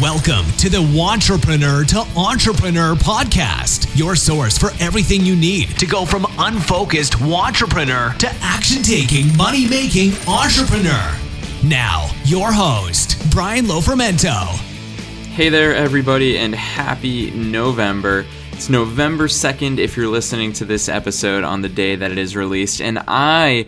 Welcome to the Wantrepreneur to Entrepreneur podcast, your source for everything you need to go from unfocused wantrepreneur to action taking, money making entrepreneur. Now, your host, Brian Lofermento. Hey there, everybody, and happy November. It's November 2nd if you're listening to this episode on the day that it is released, and I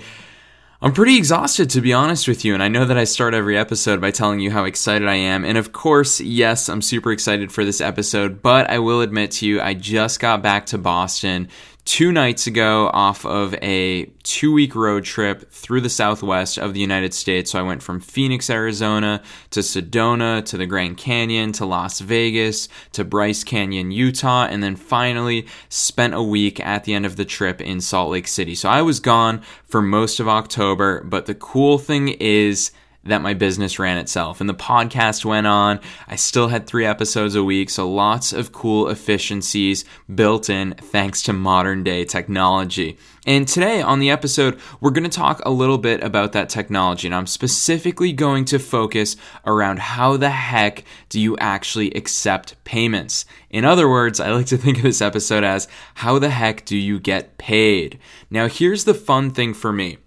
I'm pretty exhausted to be honest with you, and I know that I start every episode by telling you how excited I am. And of course, yes, I'm super excited for this episode, but I will admit to you, I just got back to Boston two nights ago off of a two week road trip through the southwest of the United States. So I went from Phoenix, Arizona to Sedona to the Grand Canyon to Las Vegas to Bryce Canyon, Utah, and then finally spent a week at the end of the trip in Salt Lake City. So I was gone for most of October, but the cool thing is, that my business ran itself. And the podcast went on. I still had three episodes a week, so lots of cool efficiencies built in thanks to modern day technology. And today on the episode, we're going to talk a little bit about that technology. And I'm specifically going to focus around how the heck do you actually accept payments? In other words, I like to think of this episode as how the heck do you get paid? Now, here's the fun thing for me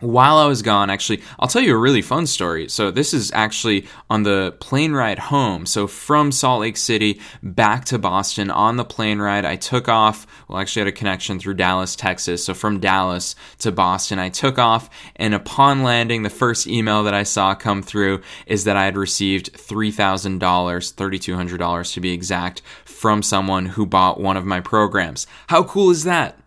while I was gone, actually, I'll tell you a really fun story. So, this is actually on the plane ride home. So, from Salt Lake City back to Boston on the plane ride, I took off. Well, actually, I had a connection through Dallas, Texas. So, from Dallas to Boston, I took off. And upon landing, the first email that I saw come through is that I had received $3,000, $3,200 to be exact, from someone who bought one of my programs. How cool is that?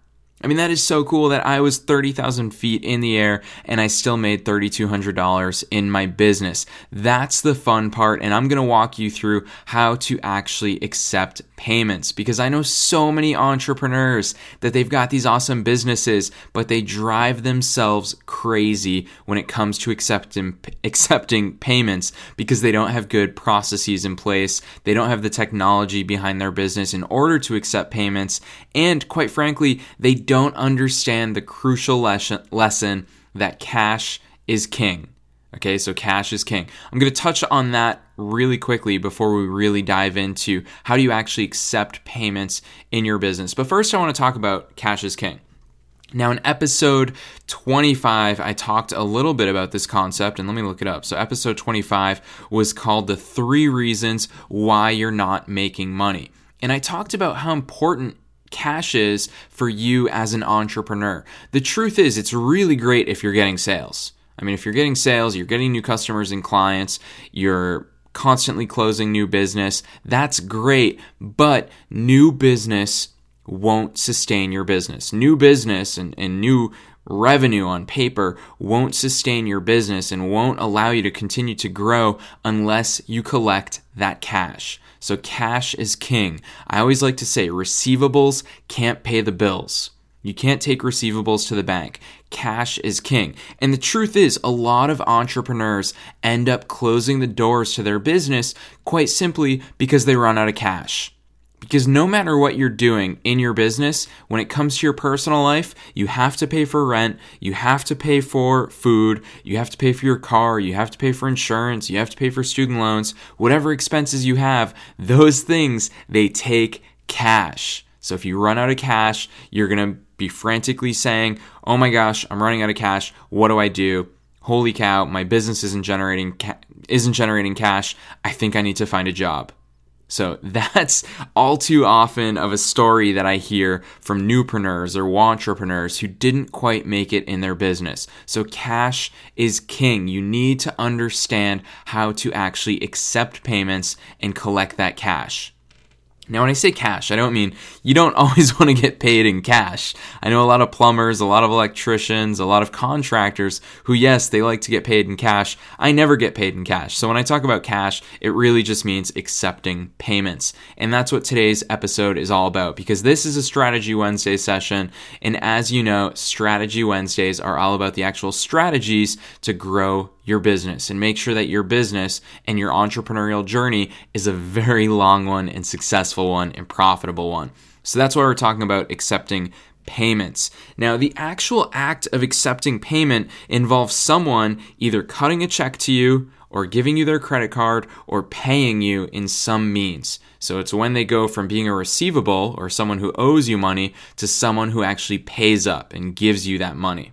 I mean, that is so cool that I was 30,000 feet in the air and I still made $3,200 in my business. That's the fun part. And I'm going to walk you through how to actually accept payments because I know so many entrepreneurs that they've got these awesome businesses, but they drive themselves crazy when it comes to accepting, accepting payments because they don't have good processes in place. They don't have the technology behind their business in order to accept payments. And quite frankly, they don't understand the crucial lesson, lesson that cash is king. Okay, so cash is king. I'm going to touch on that really quickly before we really dive into how do you actually accept payments in your business. But first, I want to talk about cash is king. Now, in episode 25, I talked a little bit about this concept, and let me look it up. So, episode 25 was called The Three Reasons Why You're Not Making Money. And I talked about how important cash is for you as an entrepreneur. The truth is, it's really great if you're getting sales. I mean, if you're getting sales, you're getting new customers and clients, you're constantly closing new business, that's great. But new business won't sustain your business. New business and, and new revenue on paper won't sustain your business and won't allow you to continue to grow unless you collect that cash. So, cash is king. I always like to say receivables can't pay the bills. You can't take receivables to the bank. Cash is king. And the truth is, a lot of entrepreneurs end up closing the doors to their business quite simply because they run out of cash. Because no matter what you're doing in your business, when it comes to your personal life, you have to pay for rent, you have to pay for food, you have to pay for your car, you have to pay for insurance, you have to pay for student loans, whatever expenses you have, those things, they take cash. So if you run out of cash, you're going to be frantically saying, "Oh my gosh, I'm running out of cash. What do I do? Holy cow, my business isn't generating ca- isn't generating cash. I think I need to find a job." So that's all too often of a story that I hear from newpreneurs or entrepreneurs who didn't quite make it in their business. So cash is king. You need to understand how to actually accept payments and collect that cash. Now, when I say cash, I don't mean you don't always want to get paid in cash. I know a lot of plumbers, a lot of electricians, a lot of contractors who, yes, they like to get paid in cash. I never get paid in cash. So when I talk about cash, it really just means accepting payments. And that's what today's episode is all about because this is a Strategy Wednesday session. And as you know, Strategy Wednesdays are all about the actual strategies to grow your business and make sure that your business and your entrepreneurial journey is a very long one and successful one and profitable one. So that's why we're talking about accepting payments. Now, the actual act of accepting payment involves someone either cutting a check to you or giving you their credit card or paying you in some means. So it's when they go from being a receivable or someone who owes you money to someone who actually pays up and gives you that money.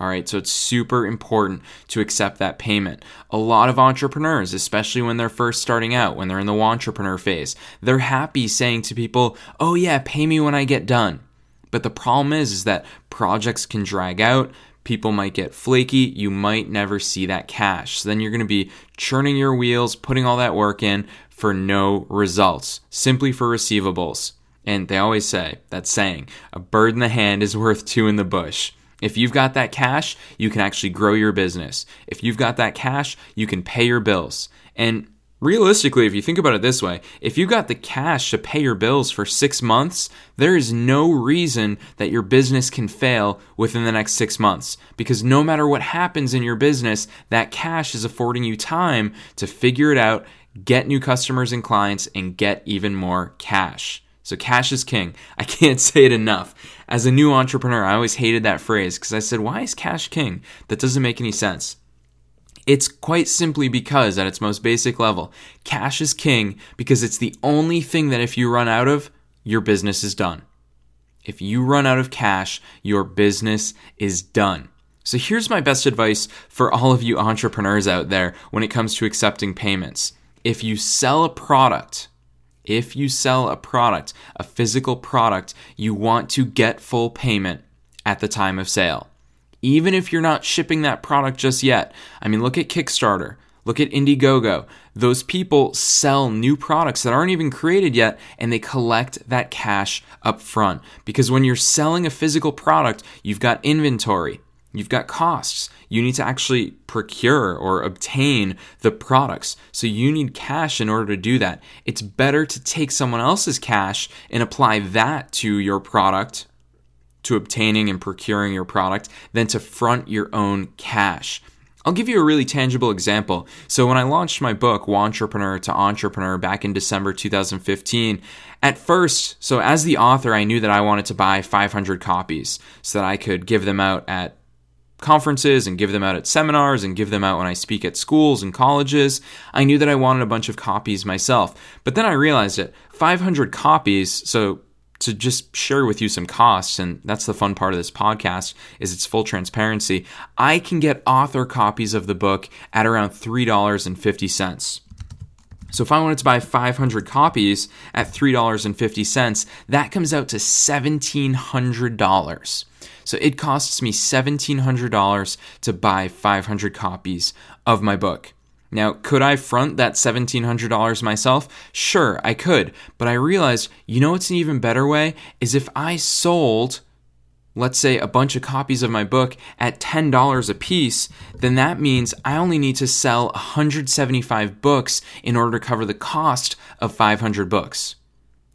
All right, so it's super important to accept that payment. A lot of entrepreneurs, especially when they're first starting out, when they're in the wantrepreneur phase, they're happy saying to people, "Oh yeah, pay me when I get done." But the problem is is that projects can drag out, people might get flaky, you might never see that cash. So then you're going to be churning your wheels, putting all that work in for no results, simply for receivables. And they always say, that saying, a bird in the hand is worth two in the bush. If you've got that cash, you can actually grow your business. If you've got that cash, you can pay your bills. And realistically, if you think about it this way, if you've got the cash to pay your bills for six months, there is no reason that your business can fail within the next six months. Because no matter what happens in your business, that cash is affording you time to figure it out, get new customers and clients, and get even more cash. So cash is king. I can't say it enough. As a new entrepreneur, I always hated that phrase because I said, why is cash king? That doesn't make any sense. It's quite simply because, at its most basic level, cash is king because it's the only thing that if you run out of, your business is done. If you run out of cash, your business is done. So here's my best advice for all of you entrepreneurs out there when it comes to accepting payments. If you sell a product, if you sell a product, a physical product, you want to get full payment at the time of sale. Even if you're not shipping that product just yet. I mean, look at Kickstarter, look at Indiegogo. Those people sell new products that aren't even created yet and they collect that cash up front. Because when you're selling a physical product, you've got inventory, You've got costs. You need to actually procure or obtain the products. So you need cash in order to do that. It's better to take someone else's cash and apply that to your product, to obtaining and procuring your product, than to front your own cash. I'll give you a really tangible example. So, when I launched my book, Wantrepreneur to Entrepreneur, back in December 2015, at first, so as the author, I knew that I wanted to buy 500 copies so that I could give them out at conferences and give them out at seminars and give them out when I speak at schools and colleges. I knew that I wanted a bunch of copies myself. But then I realized that 500 copies, so to just share with you some costs and that's the fun part of this podcast is its full transparency. I can get author copies of the book at around $3.50. So if I wanted to buy 500 copies at $3.50, that comes out to $1700. So it costs me $1,700 to buy 500 copies of my book. Now, could I front that $1,700 myself? Sure, I could. But I realized, you know what's an even better way? Is if I sold, let's say, a bunch of copies of my book at $10 a piece, then that means I only need to sell 175 books in order to cover the cost of 500 books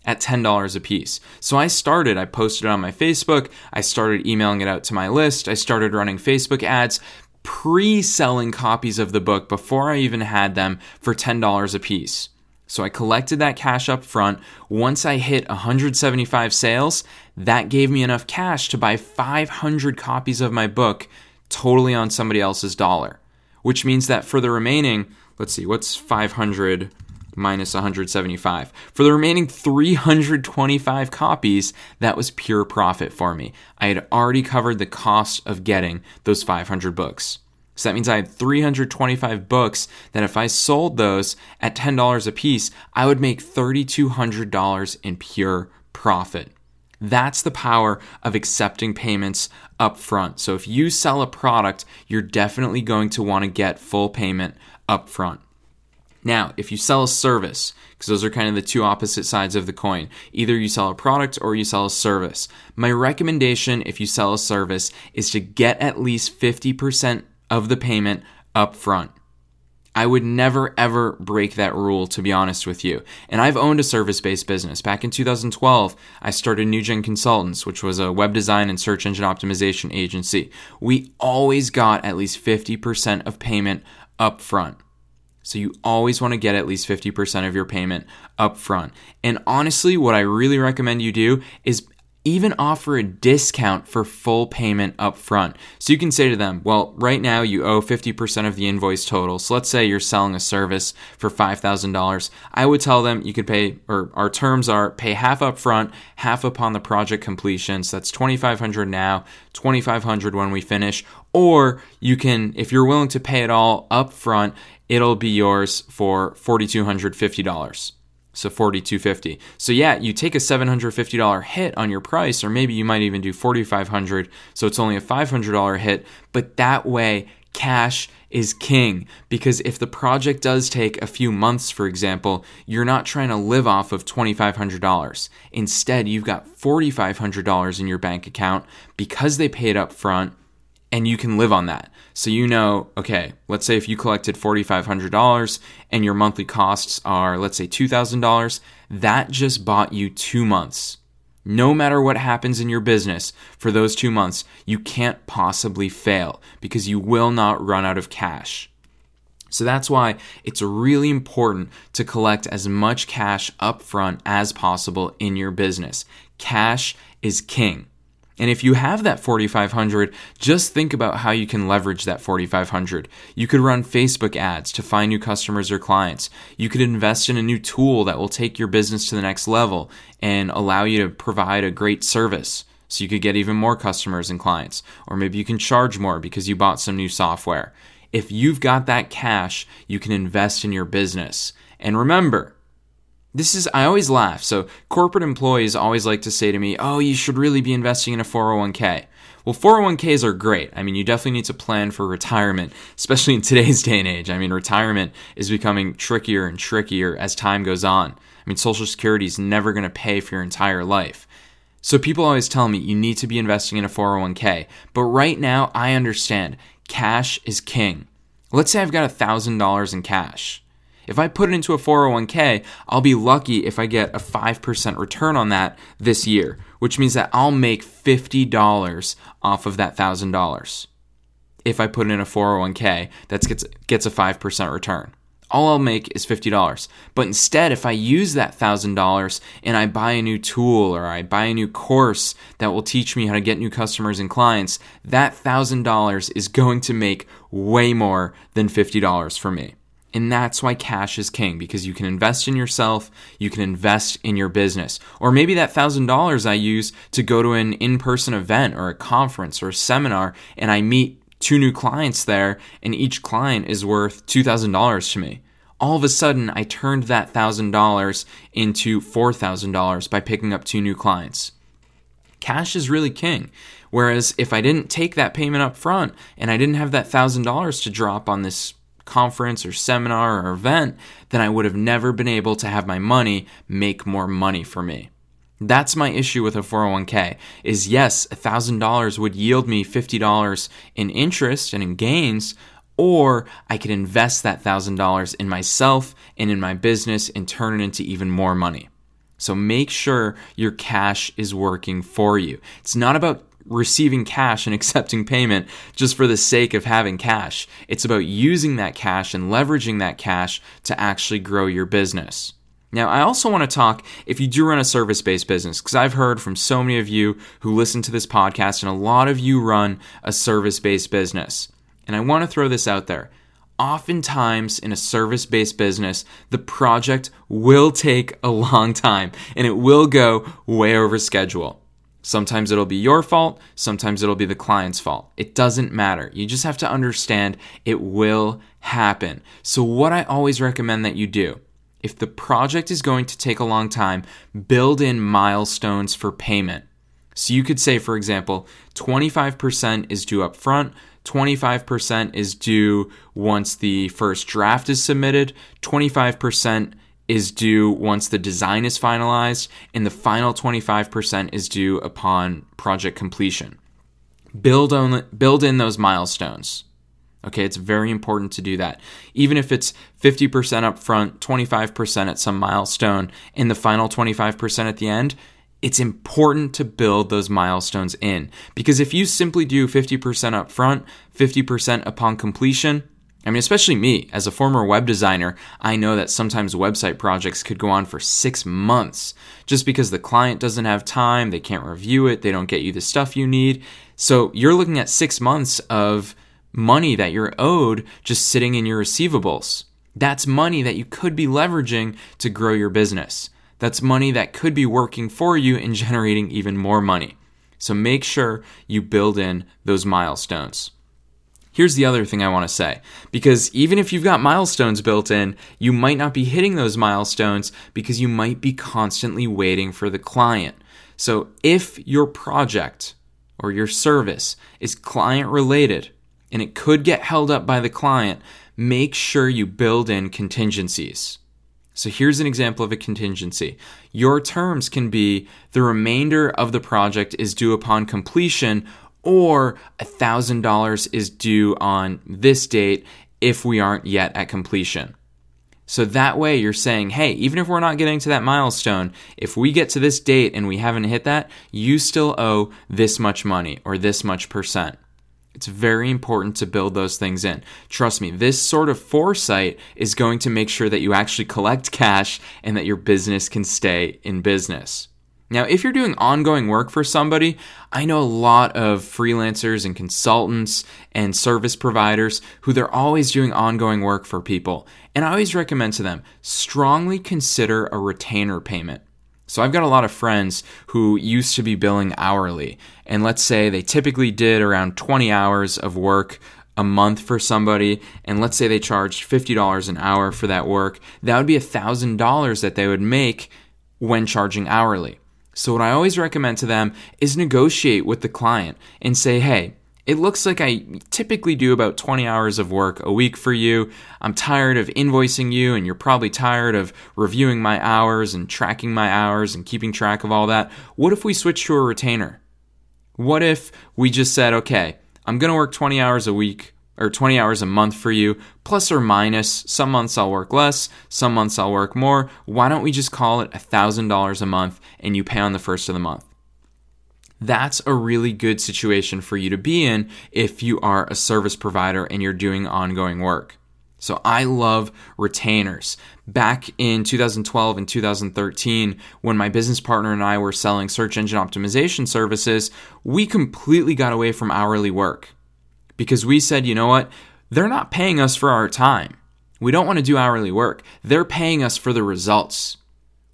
at $10 a piece. So I started, I posted it on my Facebook, I started emailing it out to my list, I started running Facebook ads, pre selling copies of the book before I even had them for $10 a piece. So I collected that cash up front. Once I hit 175 sales, that gave me enough cash to buy 500 copies of my book totally on somebody else's dollar. Which means that for the remaining, let's see, what's 500 minus 175. For the remaining 325 copies, that was pure profit for me. I had already covered the cost of getting those 500 books. So that means I had 325 books that if I sold those at $10 a piece, I would make $3,200 in pure profit. That's the power of accepting payments up front. So if you sell a product, you're definitely going to want to get full payment up front. Now, if you sell a service, because those are kind of the two opposite sides of the coin, either you sell a product or you sell a service. My recommendation if you sell a service is to get at least 50% of the payment up front. I would never ever break that rule, to be honest with you. And I've owned a service based business. Back in 2012, I started NewGen Consultants, which was a web design and search engine optimization agency. We always got at least 50% of payment up front. So you always want to get at least 50% of your payment up front. And honestly, what I really recommend you do is even offer a discount for full payment up front. So you can say to them, well, right now you owe 50% of the invoice total. So let's say you're selling a service for $5,000. I would tell them you could pay, or our terms are pay half up front, half upon the project completion. So that's 2500 now, 2500 when we finish. Or you can, if you're willing to pay it all up front, it'll be yours for $4,250 so 4,250. so yeah you take a $750 hit on your price or maybe you might even do 4,500. so it's only a $500 hit but that way cash is king because if the project does take a few months for example you're not trying to live off of $2500 instead you've got $4500 in your bank account because they paid up front and you can live on that. So you know, okay, let's say if you collected $4,500 and your monthly costs are, let's say, $2,000, that just bought you two months. No matter what happens in your business for those two months, you can't possibly fail because you will not run out of cash. So that's why it's really important to collect as much cash upfront as possible in your business. Cash is king. And if you have that 4500, just think about how you can leverage that 4500. You could run Facebook ads to find new customers or clients. You could invest in a new tool that will take your business to the next level and allow you to provide a great service so you could get even more customers and clients. Or maybe you can charge more because you bought some new software. If you've got that cash, you can invest in your business. And remember, this is, I always laugh. So, corporate employees always like to say to me, oh, you should really be investing in a 401k. Well, 401ks are great. I mean, you definitely need to plan for retirement, especially in today's day and age. I mean, retirement is becoming trickier and trickier as time goes on. I mean, Social Security is never going to pay for your entire life. So, people always tell me you need to be investing in a 401k. But right now, I understand cash is king. Let's say I've got $1,000 in cash. If I put it into a 401k, I'll be lucky if I get a 5% return on that this year, which means that I'll make $50 off of that $1,000 if I put it in a 401k that gets, gets a 5% return. All I'll make is $50. But instead, if I use that $1,000 and I buy a new tool or I buy a new course that will teach me how to get new customers and clients, that $1,000 is going to make way more than $50 for me. And that's why cash is king because you can invest in yourself, you can invest in your business. Or maybe that $1,000 I use to go to an in person event or a conference or a seminar and I meet two new clients there and each client is worth $2,000 to me. All of a sudden, I turned that $1,000 into $4,000 by picking up two new clients. Cash is really king. Whereas if I didn't take that payment up front and I didn't have that $1,000 to drop on this conference or seminar or event, then I would have never been able to have my money make more money for me. That's my issue with a 401k is yes, $1000 would yield me $50 in interest and in gains or I could invest that $1000 in myself and in my business and turn it into even more money. So make sure your cash is working for you. It's not about receiving cash and accepting payment just for the sake of having cash. It's about using that cash and leveraging that cash to actually grow your business. Now, I also want to talk if you do run a service based business, because I've heard from so many of you who listen to this podcast, and a lot of you run a service based business. And I want to throw this out there. Oftentimes, in a service based business, the project will take a long time and it will go way over schedule. Sometimes it'll be your fault, sometimes it'll be the client's fault. It doesn't matter. You just have to understand it will happen. So, what I always recommend that you do if the project is going to take a long time, build in milestones for payment. So, you could say, for example, 25% is due up front, 25% is due once the first draft is submitted, 25% is due once the design is finalized, and the final 25% is due upon project completion. Build, on, build in those milestones. Okay, it's very important to do that. Even if it's 50% up front, 25% at some milestone, and the final 25% at the end, it's important to build those milestones in. Because if you simply do 50% up front, 50% upon completion, I mean, especially me, as a former web designer, I know that sometimes website projects could go on for six months just because the client doesn't have time, they can't review it, they don't get you the stuff you need. So you're looking at six months of money that you're owed just sitting in your receivables. That's money that you could be leveraging to grow your business. That's money that could be working for you and generating even more money. So make sure you build in those milestones. Here's the other thing I want to say because even if you've got milestones built in, you might not be hitting those milestones because you might be constantly waiting for the client. So if your project or your service is client related and it could get held up by the client, make sure you build in contingencies. So here's an example of a contingency. Your terms can be the remainder of the project is due upon completion or $1,000 is due on this date if we aren't yet at completion. So that way you're saying, hey, even if we're not getting to that milestone, if we get to this date and we haven't hit that, you still owe this much money or this much percent. It's very important to build those things in. Trust me, this sort of foresight is going to make sure that you actually collect cash and that your business can stay in business. Now, if you're doing ongoing work for somebody, I know a lot of freelancers and consultants and service providers who they're always doing ongoing work for people. And I always recommend to them strongly consider a retainer payment. So I've got a lot of friends who used to be billing hourly. And let's say they typically did around 20 hours of work a month for somebody, and let's say they charged $50 an hour for that work, that would be $1,000 that they would make when charging hourly. So, what I always recommend to them is negotiate with the client and say, hey, it looks like I typically do about 20 hours of work a week for you. I'm tired of invoicing you, and you're probably tired of reviewing my hours and tracking my hours and keeping track of all that. What if we switch to a retainer? What if we just said, okay, I'm going to work 20 hours a week or 20 hours a month for you, plus or minus. Some months I'll work less, some months I'll work more. Why don't we just call it $1,000 a month and you pay on the first of the month? That's a really good situation for you to be in if you are a service provider and you're doing ongoing work. So I love retainers. Back in 2012 and 2013, when my business partner and I were selling search engine optimization services, we completely got away from hourly work because we said, you know what? They're not paying us for our time. We don't want to do hourly work. They're paying us for the results.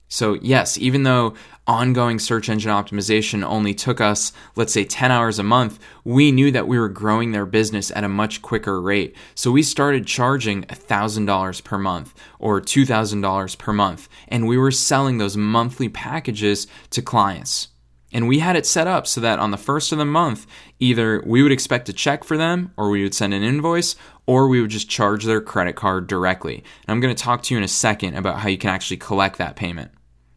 So, yes, even though ongoing search engine optimization only took us, let's say, 10 hours a month, we knew that we were growing their business at a much quicker rate. So, we started charging $1,000 per month or $2,000 per month, and we were selling those monthly packages to clients. And we had it set up so that on the first of the month, either we would expect a check for them, or we would send an invoice, or we would just charge their credit card directly. And I'm going to talk to you in a second about how you can actually collect that payment.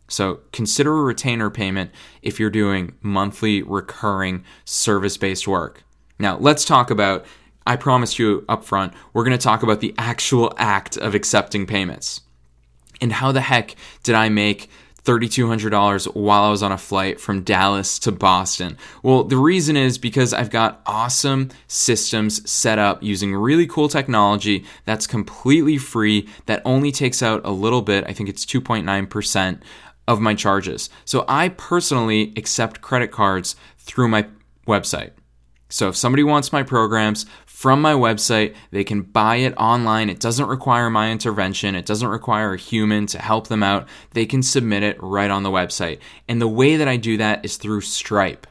So consider a retainer payment if you're doing monthly recurring service based work. Now, let's talk about, I promise you up front, we're going to talk about the actual act of accepting payments. And how the heck did I make $3,200 while I was on a flight from Dallas to Boston? Well, the reason is because I've got awesome systems set up using really cool technology that's completely free, that only takes out a little bit, I think it's 2.9% of my charges. So I personally accept credit cards through my website. So if somebody wants my programs from my website, they can buy it online. It doesn't require my intervention. It doesn't require a human to help them out. They can submit it right on the website. And the way that I do that is through Stripe.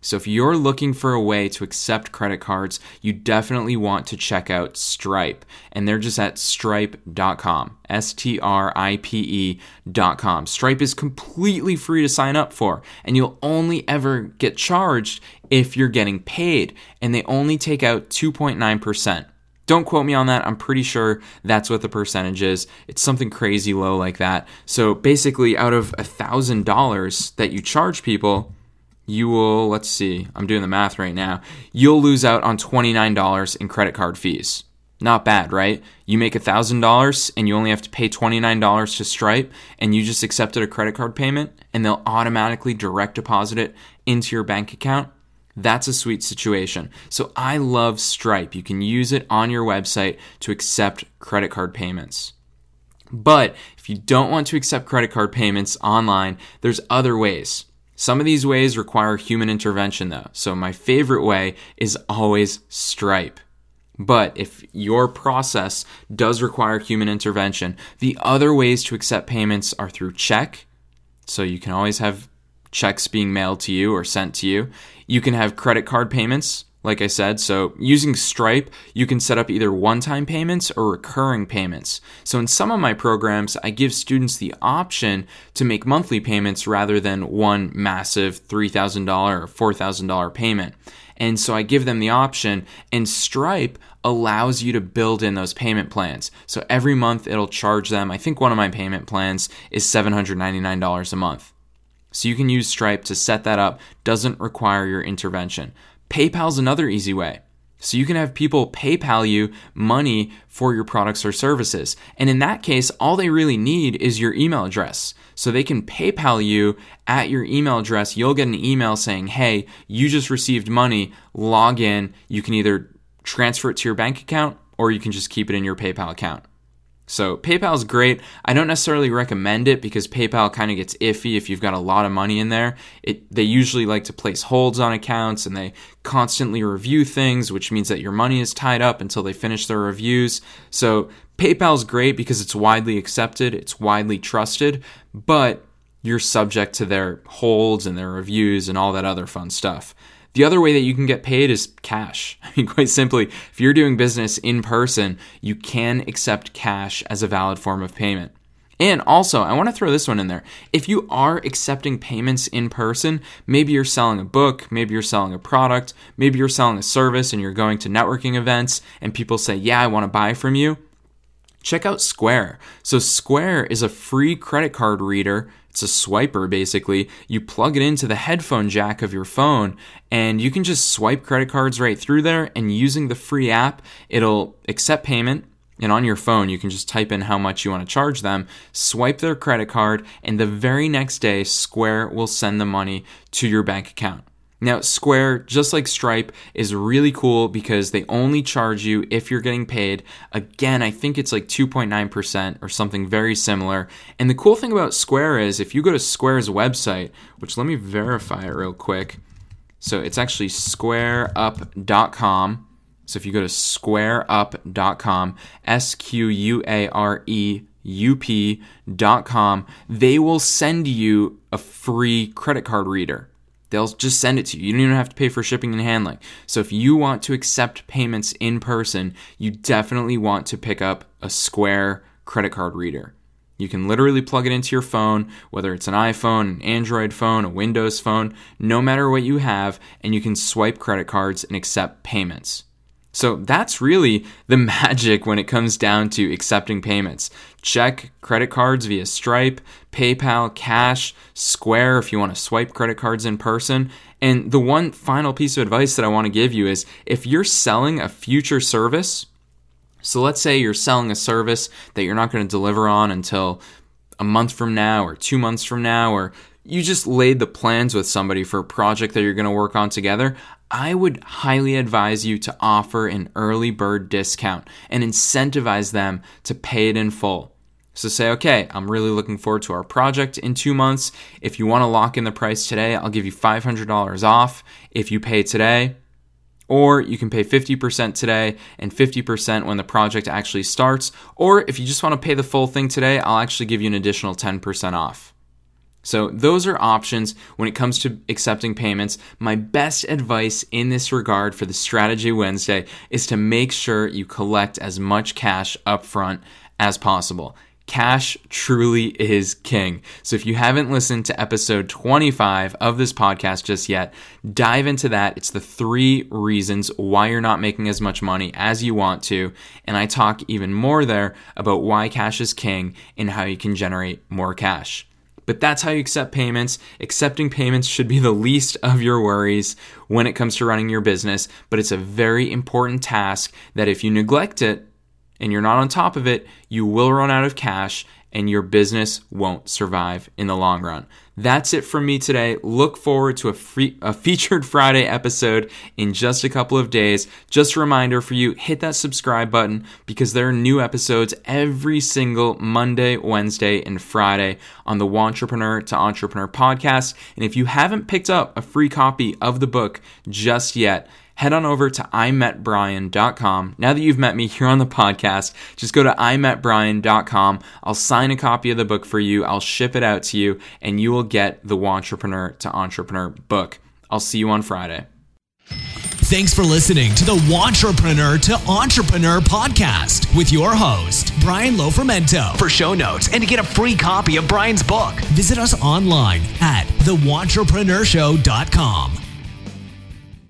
So if you're looking for a way to accept credit cards, you definitely want to check out Stripe. And they're just at stripe.com. S T R I P E.com. Stripe is completely free to sign up for, and you'll only ever get charged if you're getting paid, and they only take out 2.9%. Don't quote me on that. I'm pretty sure that's what the percentage is. It's something crazy low like that. So basically, out of a $1,000 that you charge people, you will, let's see, I'm doing the math right now, you'll lose out on $29 in credit card fees. Not bad, right? You make $1,000 and you only have to pay $29 to Stripe, and you just accepted a credit card payment, and they'll automatically direct deposit it into your bank account. That's a sweet situation. So I love Stripe. You can use it on your website to accept credit card payments. But if you don't want to accept credit card payments online, there's other ways. Some of these ways require human intervention though. So my favorite way is always Stripe. But if your process does require human intervention, the other ways to accept payments are through check. So you can always have checks being mailed to you or sent to you. You can have credit card payments, like I said. So using Stripe, you can set up either one time payments or recurring payments. So in some of my programs, I give students the option to make monthly payments rather than one massive $3,000 or $4,000 payment. And so I give them the option, and Stripe allows you to build in those payment plans. So every month it'll charge them. I think one of my payment plans is $799 a month. So you can use Stripe to set that up, doesn't require your intervention. PayPal's another easy way. So you can have people PayPal you money for your products or services. And in that case, all they really need is your email address. So they can PayPal you at your email address. You'll get an email saying, hey, you just received money, log in. You can either transfer it to your bank account or you can just keep it in your PayPal account. So PayPal is great. I don't necessarily recommend it because PayPal kind of gets iffy if you've got a lot of money in there. It they usually like to place holds on accounts and they constantly review things, which means that your money is tied up until they finish their reviews. So PayPal is great because it's widely accepted, it's widely trusted, but you're subject to their holds and their reviews and all that other fun stuff. The other way that you can get paid is cash. I mean, quite simply, if you're doing business in person, you can accept cash as a valid form of payment. And also, I want to throw this one in there. If you are accepting payments in person, maybe you're selling a book, maybe you're selling a product, maybe you're selling a service and you're going to networking events and people say, Yeah, I want to buy from you. Check out Square. So, Square is a free credit card reader it's a swiper basically. You plug it into the headphone jack of your phone and you can just swipe credit cards right through there and using the free app, it'll accept payment and on your phone you can just type in how much you want to charge them, swipe their credit card and the very next day Square will send the money to your bank account. Now, Square, just like Stripe, is really cool because they only charge you if you're getting paid. Again, I think it's like 2.9% or something very similar. And the cool thing about Square is if you go to Square's website, which let me verify it real quick. So it's actually squareup.com. So if you go to squareup.com, S Q U A R E up.com, they will send you a free credit card reader. They'll just send it to you. You don't even have to pay for shipping and handling. So if you want to accept payments in person, you definitely want to pick up a Square credit card reader. You can literally plug it into your phone, whether it's an iPhone, an Android phone, a Windows phone, no matter what you have, and you can swipe credit cards and accept payments. So that's really the magic when it comes down to accepting payments. Check credit cards via Stripe, PayPal, Cash, Square if you want to swipe credit cards in person. And the one final piece of advice that I want to give you is if you're selling a future service, so let's say you're selling a service that you're not going to deliver on until a month from now or two months from now, or you just laid the plans with somebody for a project that you're going to work on together, I would highly advise you to offer an early bird discount and incentivize them to pay it in full. So say, okay, I'm really looking forward to our project in two months. If you want to lock in the price today, I'll give you $500 off if you pay today. Or you can pay 50% today and 50% when the project actually starts. Or if you just want to pay the full thing today, I'll actually give you an additional 10% off. So, those are options when it comes to accepting payments. My best advice in this regard for the Strategy Wednesday is to make sure you collect as much cash upfront as possible. Cash truly is king. So, if you haven't listened to episode 25 of this podcast just yet, dive into that. It's the three reasons why you're not making as much money as you want to. And I talk even more there about why cash is king and how you can generate more cash. But that's how you accept payments. Accepting payments should be the least of your worries when it comes to running your business, but it's a very important task that if you neglect it, and you're not on top of it, you will run out of cash and your business won't survive in the long run. That's it from me today. Look forward to a, free, a featured Friday episode in just a couple of days. Just a reminder for you hit that subscribe button because there are new episodes every single Monday, Wednesday, and Friday on the Wantrepreneur to Entrepreneur podcast. And if you haven't picked up a free copy of the book just yet, head on over to imetbrian.com. Now that you've met me here on the podcast, just go to imetbrian.com. I'll sign a copy of the book for you, I'll ship it out to you, and you will get the Wantrepreneur to Entrepreneur book. I'll see you on Friday. Thanks for listening to the Wantrepreneur to Entrepreneur podcast with your host, Brian Lofermento. For show notes and to get a free copy of Brian's book, visit us online at thewantrepreneurshow.com.